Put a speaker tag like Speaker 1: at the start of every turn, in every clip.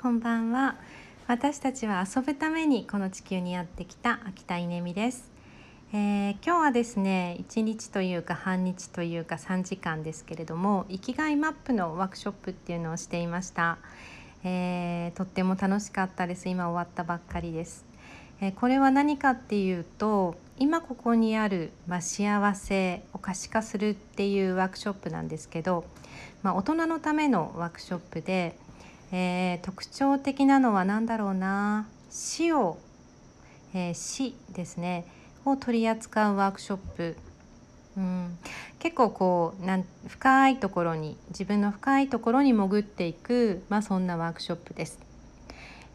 Speaker 1: こんばんは。私たちは遊ぶためにこの地球にやってきた秋田稲美です、えー、今日はですね1日というか半日というか3時間ですけれども生きがいマップのワークショップっていうのをしていました、えー、とっても楽しかったです。今終わったばっかりです、えー、これは何かっていうと今ここにある、まあ、幸せを可視化するっていうワークショップなんですけど、まあ、大人のためのワークショップでえー、特徴的なのは何だろうな死を、えー、死ですねを取り扱うワークショップ、うん、結構こうなん深いところに自分の深いところに潜っていく、まあ、そんなワークショップです。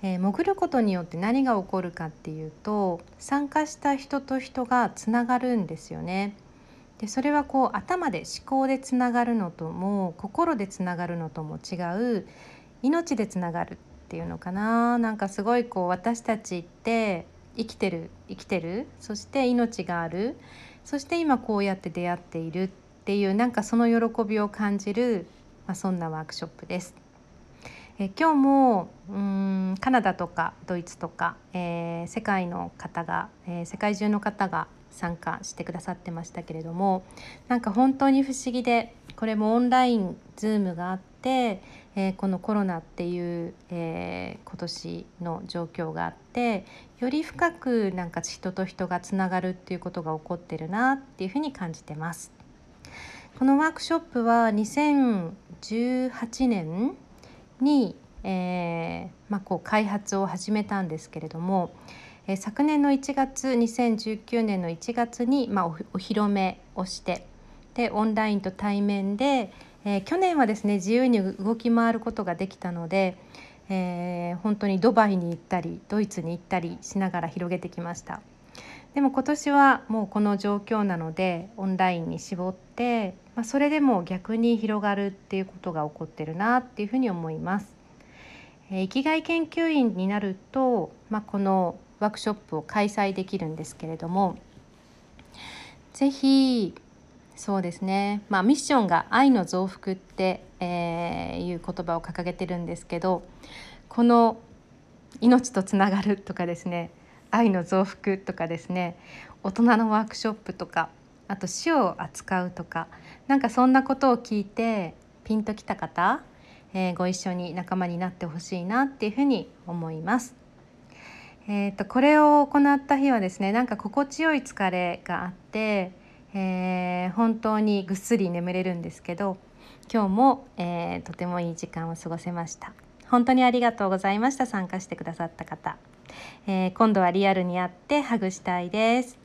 Speaker 1: えー、潜ることによって何が起こるかっていうと参加した人と人がつながるんですよね。でそれはこう頭で思考でつながるのとも心でつながるのとも違う命でつながるっていうのかな。なんかすごいこう私たちって生きてる生きてる。そして命がある。そして今こうやって出会っているっていうなんかその喜びを感じる、まあ、そんなワークショップです。え今日もうんカナダとかドイツとか、えー、世界の方が、えー、世界中の方が参加してくださってましたけれどもなんか本当に不思議でこれもオンライン Zoom があって、えー、このコロナっていう、え、今年の状況があってより深くなんか人と人がつながるっていうことが起こってるなっていうふうに感じてます。このワークショップは2018年に、えーまあ、こう開発を始めたんですけれども、えー、昨年の1月2019年の1月に、まあ、おお披露目をしてでオンラインと対面で、えー、去年はですね自由に動き回ることができたので、えー、本当にドバイに行ったりドイツに行ったりしながら広げてきましたでも今年はもうこの状況なのでオンラインに絞って、まあ、それでも逆に広がるっていうことが起こってるなっていうふうに思います。生きがい研究員になると、まあ、このワークショップを開催できるんですけれども是非そうですね、まあ、ミッションが「愛の増幅」って、えー、いう言葉を掲げてるんですけどこの「命とつながる」とかですね「愛の増幅」とかですね大人のワークショップとかあと死を扱うとかなんかそんなことを聞いてピンときた方、えー、ご一緒に仲間になってほしいなっていうふうに思います。えーと、とこれを行った日はですねなんか心地よい疲れがあってえー、本当にぐっすり眠れるんですけど今日も、えー、とてもいい時間を過ごせました。本当にありがとうございました参加してくださった方、えー、今度はリアルに会ってハグしたいです。